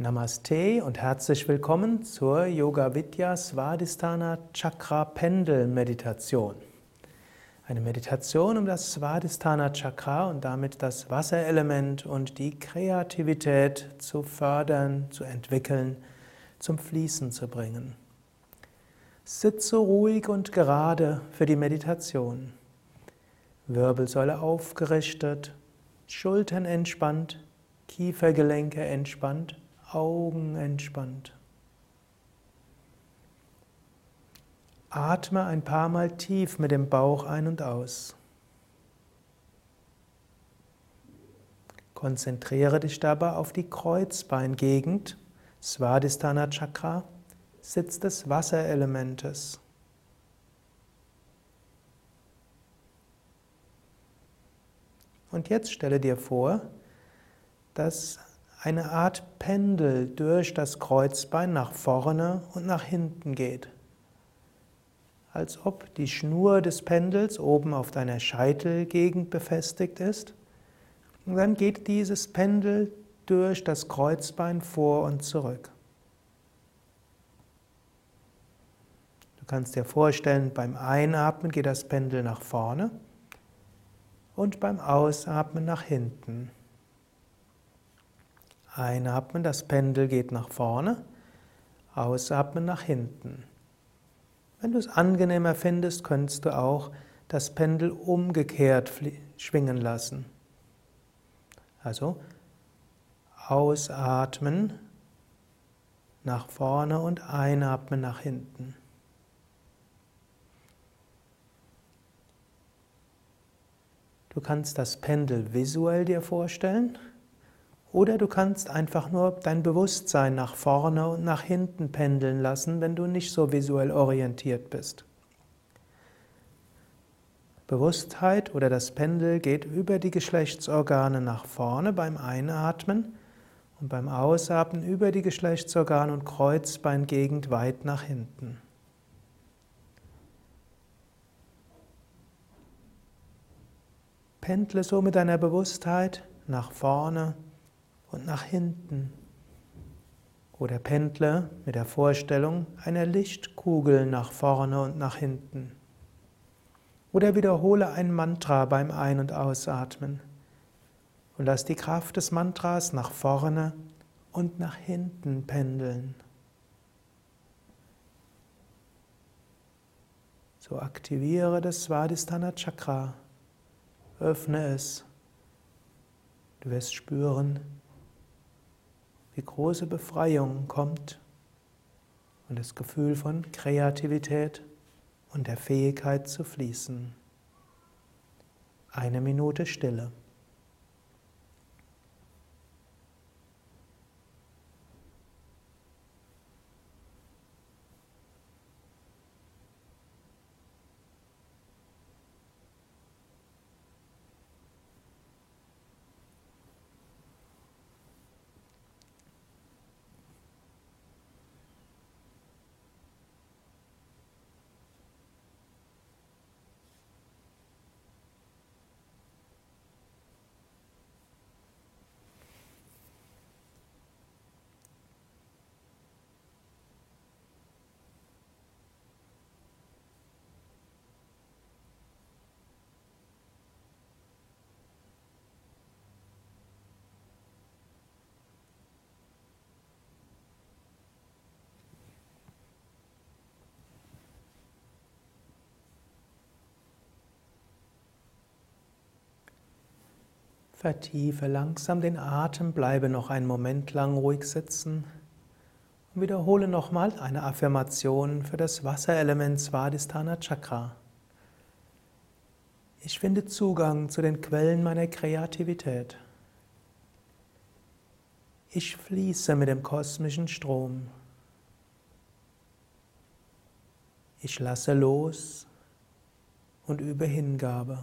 Namaste und herzlich willkommen zur Yoga Vidya Svadhisthana Chakra Pendel Meditation. Eine Meditation, um das Svadhisthana Chakra und damit das Wasserelement und die Kreativität zu fördern, zu entwickeln, zum Fließen zu bringen. Sitze ruhig und gerade für die Meditation. Wirbelsäule aufgerichtet, Schultern entspannt, Kiefergelenke entspannt Augen entspannt. Atme ein paar Mal tief mit dem Bauch ein und aus. Konzentriere dich dabei auf die Kreuzbeingegend, Svadhisthana Chakra, Sitz des Wasserelementes. Und jetzt stelle dir vor, dass eine Art Pendel durch das Kreuzbein nach vorne und nach hinten geht. Als ob die Schnur des Pendels oben auf deiner Scheitelgegend befestigt ist. Und dann geht dieses Pendel durch das Kreuzbein vor und zurück. Du kannst dir vorstellen, beim Einatmen geht das Pendel nach vorne und beim Ausatmen nach hinten. Einatmen, das Pendel geht nach vorne, ausatmen nach hinten. Wenn du es angenehmer findest, könntest du auch das Pendel umgekehrt schwingen lassen. Also ausatmen nach vorne und einatmen nach hinten. Du kannst das Pendel visuell dir vorstellen oder du kannst einfach nur dein Bewusstsein nach vorne und nach hinten pendeln lassen, wenn du nicht so visuell orientiert bist. Bewusstheit oder das Pendel geht über die Geschlechtsorgane nach vorne beim Einatmen und beim Ausatmen über die Geschlechtsorgane und Kreuzbeingegend weit nach hinten. Pendle so mit deiner Bewusstheit nach vorne und nach hinten. Oder pendle mit der Vorstellung einer Lichtkugel nach vorne und nach hinten. Oder wiederhole ein Mantra beim Ein- und Ausatmen. Und lass die Kraft des Mantras nach vorne und nach hinten pendeln. So aktiviere das Svadhisthana Chakra. Öffne es. Du wirst spüren, wie große Befreiung kommt und das Gefühl von Kreativität und der Fähigkeit zu fließen. Eine Minute Stille. Vertiefe langsam den Atem, bleibe noch einen Moment lang ruhig sitzen und wiederhole nochmal eine Affirmation für das Wasserelement Svadhisthana Chakra. Ich finde Zugang zu den Quellen meiner Kreativität. Ich fließe mit dem kosmischen Strom. Ich lasse los und übe Hingabe.